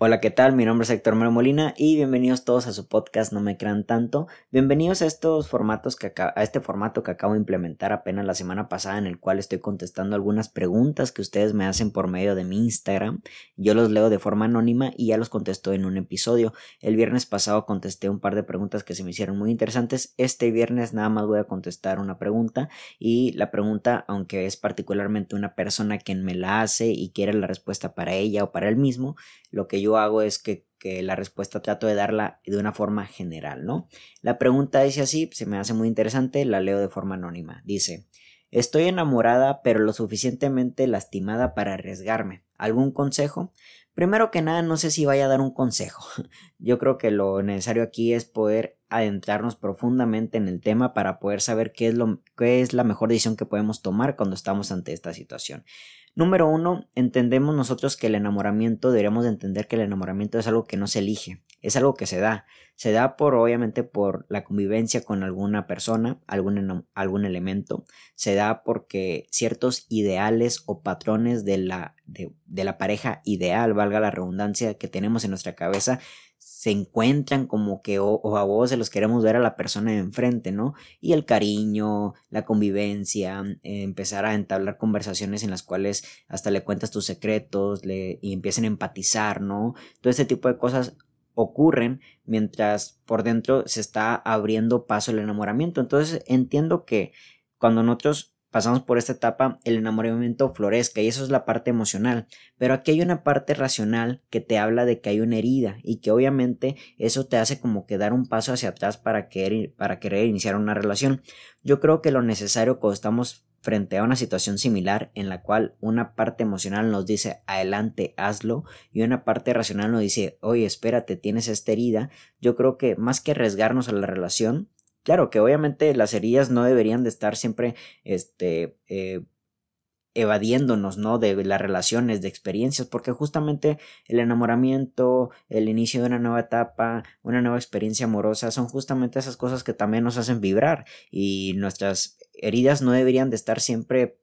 Hola, ¿qué tal? Mi nombre es Héctor Mero Molina y bienvenidos todos a su podcast No me crean tanto. Bienvenidos a estos formatos que a este formato que acabo de implementar apenas la semana pasada en el cual estoy contestando algunas preguntas que ustedes me hacen por medio de mi Instagram. Yo los leo de forma anónima y ya los contesto en un episodio. El viernes pasado contesté un par de preguntas que se me hicieron muy interesantes. Este viernes nada más voy a contestar una pregunta y la pregunta, aunque es particularmente una persona quien me la hace y quiere la respuesta para ella o para él mismo, lo que yo hago es que, la respuesta trato de darla de una forma general, ¿no? La pregunta dice así, se me hace muy interesante, la leo de forma anónima. Dice, estoy enamorada pero lo suficientemente lastimada para arriesgarme. ¿Algún consejo? Primero que nada, no sé si vaya a dar un consejo. Yo creo que lo necesario aquí es poder adentrarnos profundamente en el tema para poder saber qué es, lo, qué es la mejor decisión que podemos tomar cuando estamos ante esta situación. Número uno, entendemos nosotros que el enamoramiento, deberíamos de entender que el enamoramiento es algo que no se elige, es algo que se da. Se da por, obviamente, por la convivencia con alguna persona, algún, algún elemento. Se da porque ciertos ideales o patrones de la, de, de la pareja ideal, valga la redundancia, que tenemos en nuestra cabeza, se encuentran como que o, a vos se los queremos ver a la persona de enfrente, ¿no? Y el cariño, la convivencia, eh, empezar a entablar conversaciones en las cuales hasta le cuentas tus secretos le, y empiecen a empatizar, ¿no? Todo este tipo de cosas ocurren mientras por dentro se está abriendo paso el enamoramiento. Entonces entiendo que cuando nosotros pasamos por esta etapa, el enamoramiento florezca y eso es la parte emocional. Pero aquí hay una parte racional que te habla de que hay una herida y que obviamente eso te hace como que dar un paso hacia atrás para querer, para querer iniciar una relación. Yo creo que lo necesario cuando estamos frente a una situación similar en la cual una parte emocional nos dice adelante, hazlo y una parte racional nos dice oye, espérate, tienes esta herida, yo creo que más que arriesgarnos a la relación, Claro que obviamente las heridas no deberían de estar siempre este, eh, evadiéndonos, ¿no? De las relaciones, de experiencias, porque justamente el enamoramiento, el inicio de una nueva etapa, una nueva experiencia amorosa, son justamente esas cosas que también nos hacen vibrar y nuestras heridas no deberían de estar siempre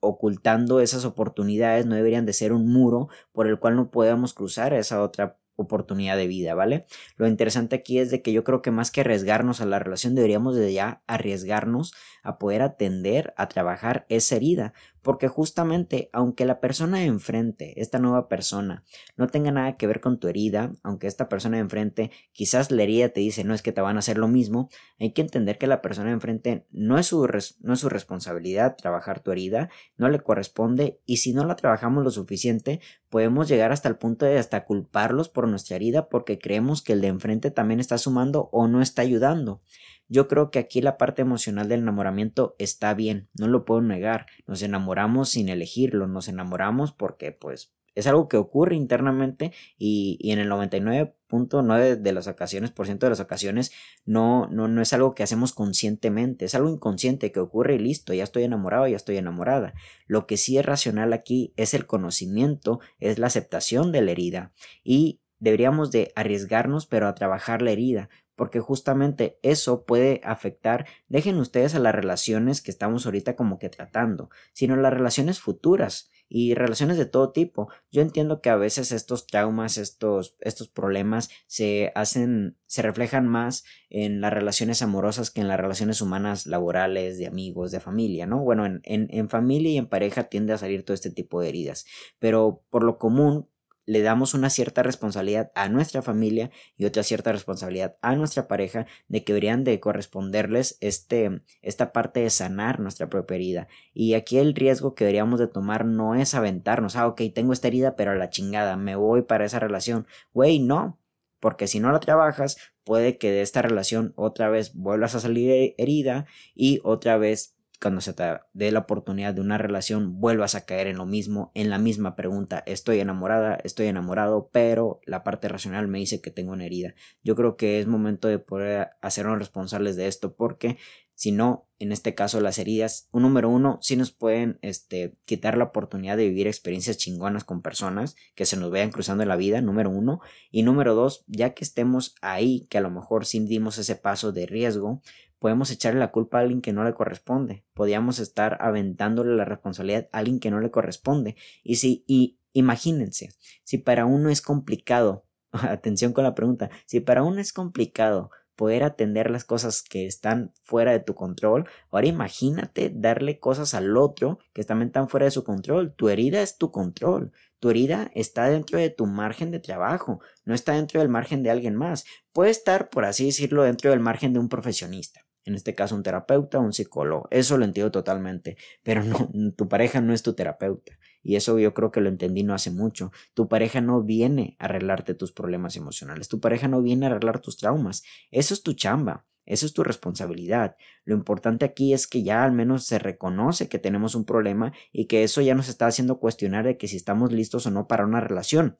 ocultando esas oportunidades, no deberían de ser un muro por el cual no podamos cruzar a esa otra oportunidad de vida, ¿vale? Lo interesante aquí es de que yo creo que más que arriesgarnos a la relación deberíamos de ya arriesgarnos a poder atender, a trabajar esa herida, porque justamente aunque la persona de enfrente, esta nueva persona, no tenga nada que ver con tu herida, aunque esta persona de enfrente quizás la herida te dice no es que te van a hacer lo mismo, hay que entender que la persona de enfrente no es su, no es su responsabilidad trabajar tu herida, no le corresponde y si no la trabajamos lo suficiente, podemos llegar hasta el punto de hasta culparlos por nuestra herida porque creemos que el de enfrente también está sumando o no está ayudando. Yo creo que aquí la parte emocional del enamoramiento está bien, no lo puedo negar. Nos enamoramos sin elegirlo, nos enamoramos porque pues es algo que ocurre internamente y, y en el 99.9 de las ocasiones, por ciento de las ocasiones, no, no, no es algo que hacemos conscientemente, es algo inconsciente que ocurre y listo, ya estoy enamorado, ya estoy enamorada. Lo que sí es racional aquí es el conocimiento, es la aceptación de la herida y deberíamos de arriesgarnos pero a trabajar la herida porque justamente eso puede afectar, dejen ustedes a las relaciones que estamos ahorita como que tratando, sino las relaciones futuras y relaciones de todo tipo. Yo entiendo que a veces estos traumas, estos, estos problemas se hacen, se reflejan más en las relaciones amorosas que en las relaciones humanas laborales, de amigos, de familia, ¿no? Bueno, en, en, en familia y en pareja tiende a salir todo este tipo de heridas, pero por lo común le damos una cierta responsabilidad a nuestra familia y otra cierta responsabilidad a nuestra pareja de que deberían de corresponderles este, esta parte de sanar nuestra propia herida. Y aquí el riesgo que deberíamos de tomar no es aventarnos, ah, ok, tengo esta herida, pero a la chingada, me voy para esa relación. Güey, no, porque si no la trabajas, puede que de esta relación otra vez vuelvas a salir herida y otra vez cuando se te dé la oportunidad de una relación vuelvas a caer en lo mismo, en la misma pregunta, estoy enamorada, estoy enamorado, pero la parte racional me dice que tengo una herida. Yo creo que es momento de poder hacernos responsables de esto porque si no, en este caso las heridas, un número uno, sí nos pueden este, quitar la oportunidad de vivir experiencias chingonas con personas que se nos vayan cruzando en la vida, número uno. Y número dos, ya que estemos ahí, que a lo mejor sí dimos ese paso de riesgo, podemos echarle la culpa a alguien que no le corresponde. Podríamos estar aventándole la responsabilidad a alguien que no le corresponde. Y si, y, Imagínense, si para uno es complicado, atención con la pregunta, si para uno es complicado poder atender las cosas que están fuera de tu control. Ahora imagínate darle cosas al otro que también están fuera de su control. Tu herida es tu control. Tu herida está dentro de tu margen de trabajo, no está dentro del margen de alguien más. Puede estar, por así decirlo, dentro del margen de un profesionista. En este caso, un terapeuta o un psicólogo. Eso lo entiendo totalmente. Pero no, tu pareja no es tu terapeuta. Y eso yo creo que lo entendí no hace mucho. Tu pareja no viene a arreglarte tus problemas emocionales. Tu pareja no viene a arreglar tus traumas. Eso es tu chamba. Eso es tu responsabilidad. Lo importante aquí es que ya al menos se reconoce que tenemos un problema y que eso ya nos está haciendo cuestionar de que si estamos listos o no para una relación.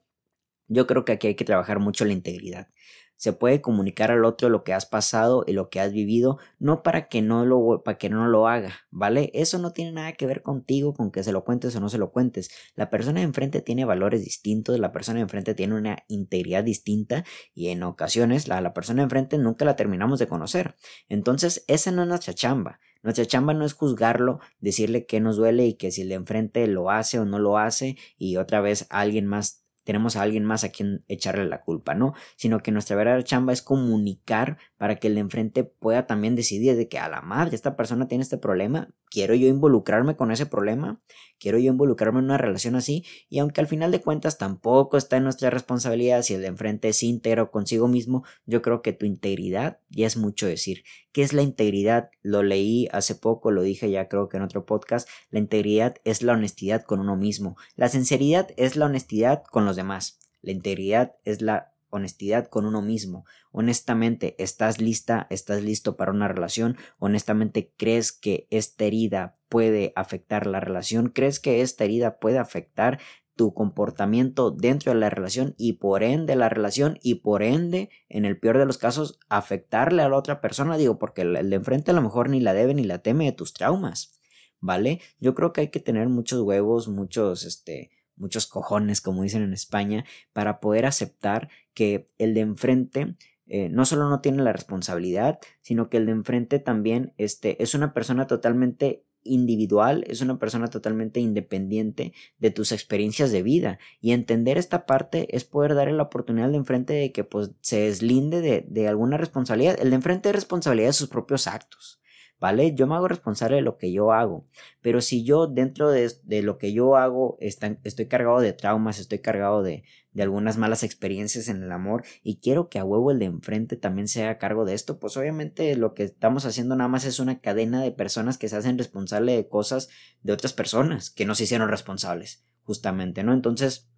Yo creo que aquí hay que trabajar mucho la integridad. Se puede comunicar al otro lo que has pasado y lo que has vivido, no para que no lo, para que no lo haga, ¿vale? Eso no tiene nada que ver contigo, con que se lo cuentes o no se lo cuentes. La persona de enfrente tiene valores distintos, la persona de enfrente tiene una integridad distinta y en ocasiones la, la persona de enfrente nunca la terminamos de conocer. Entonces, esa no es nuestra chamba. Nuestra chamba no es juzgarlo, decirle que nos duele y que si el de enfrente lo hace o no lo hace y otra vez alguien más tenemos a alguien más a quien echarle la culpa, ¿no? Sino que nuestra verdadera chamba es comunicar para que el de enfrente pueda también decidir de que a la madre esta persona tiene este problema, quiero yo involucrarme con ese problema, quiero yo involucrarme en una relación así, y aunque al final de cuentas tampoco está en nuestra responsabilidad si el de enfrente es íntegro consigo mismo, yo creo que tu integridad ya es mucho decir. ¿Qué es la integridad? Lo leí hace poco, lo dije ya creo que en otro podcast, la integridad es la honestidad con uno mismo, la sinceridad es la honestidad con los demás, la integridad es la honestidad con uno mismo. Honestamente, ¿estás lista? ¿Estás listo para una relación? Honestamente, ¿crees que esta herida puede afectar la relación? ¿Crees que esta herida puede afectar tu comportamiento dentro de la relación y por ende la relación y por ende, en el peor de los casos, afectarle a la otra persona? Digo, porque el de enfrente a lo mejor ni la debe ni la teme de tus traumas. ¿Vale? Yo creo que hay que tener muchos huevos, muchos, este, muchos cojones, como dicen en España, para poder aceptar que el de enfrente eh, no solo no tiene la responsabilidad, sino que el de enfrente también este, es una persona totalmente individual, es una persona totalmente independiente de tus experiencias de vida. Y entender esta parte es poder darle la oportunidad al de enfrente de que pues, se deslinde de, de alguna responsabilidad. El de enfrente es responsabilidad de sus propios actos. ¿Vale? Yo me hago responsable de lo que yo hago, pero si yo dentro de, lo que yo hago estoy cargado de traumas, estoy cargado de, de algunas malas experiencias en el amor y quiero que a huevo el de enfrente también se haga cargo de esto, pues obviamente lo que estamos haciendo nada más es una cadena de personas que se hacen responsable de cosas de otras personas que no se hicieron responsables, justamente, ¿no? Entonces,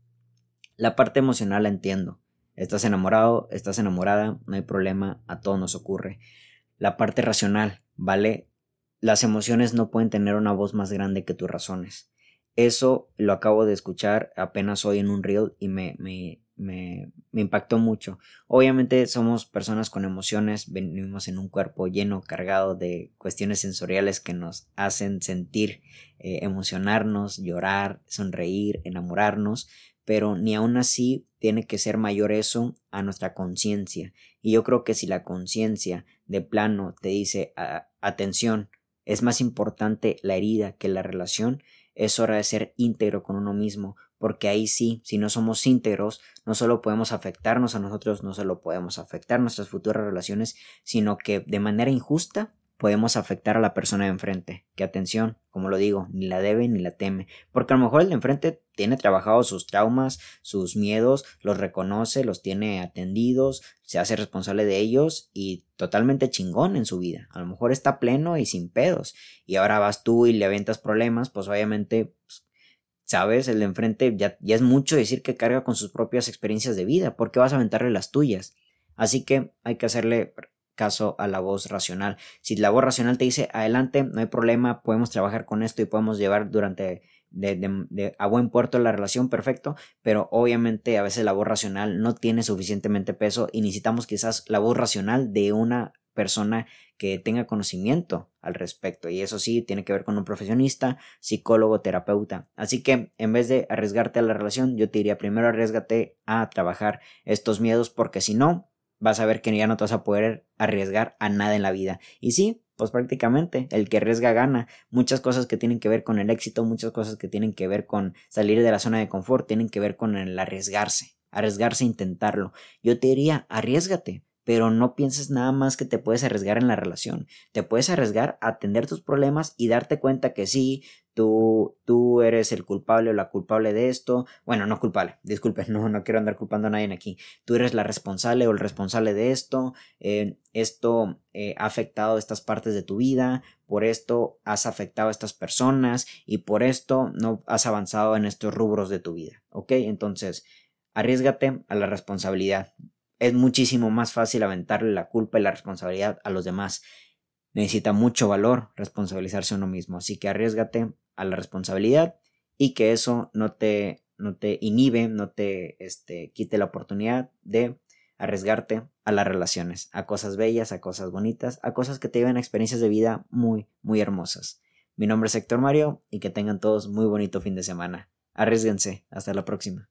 la parte emocional la entiendo. Estás enamorado, estás enamorada, no hay problema, a todos nos ocurre. La parte racional, ¿vale? Las emociones no pueden tener una voz más grande que tus razones. Eso lo acabo de escuchar apenas hoy en un reel y me, me, me, impactó mucho. Obviamente somos personas con emociones, venimos en un cuerpo lleno, cargado de cuestiones sensoriales que nos hacen sentir, eh, emocionarnos, llorar, sonreír, enamorarnos, pero ni aún así tiene que ser mayor eso a nuestra conciencia. Y yo creo que si la conciencia de plano te dice atención, es más importante la herida que la relación, es hora de ser íntegro con uno mismo, porque ahí sí, si no somos íntegros, no solo podemos afectarnos a nosotros, no solo podemos afectar nuestras futuras relaciones, sino que de manera injusta podemos afectar a la persona de enfrente. Que atención, como lo digo, ni la debe ni la teme. Porque a lo mejor el de enfrente tiene trabajado sus traumas, sus miedos, los reconoce, los tiene atendidos, se hace responsable de ellos y totalmente chingón en su vida. A lo mejor está pleno y sin pedos. Y ahora vas tú y le aventas problemas, pues obviamente, pues, sabes, el de enfrente ya, ya es mucho decir que carga con sus propias experiencias de vida. porque vas a aventarle las tuyas? Así que hay que hacerle caso a la voz racional. Si la voz racional te dice adelante, no hay problema, podemos trabajar con esto y podemos llevar durante a buen puerto la relación, perfecto, pero obviamente a veces la voz racional no tiene suficientemente peso y necesitamos quizás la voz racional de una persona que tenga conocimiento al respecto y eso sí tiene que ver con un profesionista, psicólogo, terapeuta. Así que en vez de arriesgarte a la relación, yo te diría primero arriesgate a trabajar estos miedos porque si no, vas a ver que ya no te vas a poder arriesgar a nada en la vida. Y sí, pues prácticamente el que arriesga gana. Muchas cosas que tienen que ver con el éxito, muchas cosas que tienen que ver con salir de la zona de confort, tienen que ver con el arriesgarse, arriesgarse a intentarlo. Yo te diría, arriesgate, pero no pienses nada más que te puedes arriesgar en la relación. Te puedes arriesgar a atender tus problemas y darte cuenta que sí, tú, tú eres el culpable o la culpable de esto. Bueno, no culpable, disculpe, no, no quiero andar culpando a nadie aquí. Tú eres la responsable o el responsable de esto. Eh, esto eh, ha afectado estas partes de tu vida. Por esto has afectado a estas personas y por esto no has avanzado en estos rubros de tu vida. ¿Ok? Entonces, arriesgate a la responsabilidad es muchísimo más fácil aventarle la culpa y la responsabilidad a los demás. Necesita mucho valor responsabilizarse uno mismo, así que arriesgate a la responsabilidad y que eso no te, no te inhibe, no te este, quite la oportunidad de arriesgarte a las relaciones, a cosas bellas, a cosas bonitas, a cosas que te lleven a experiencias de vida muy, muy hermosas. Mi nombre es Héctor Mario y que tengan todos muy bonito fin de semana. Arriesguense. Hasta la próxima.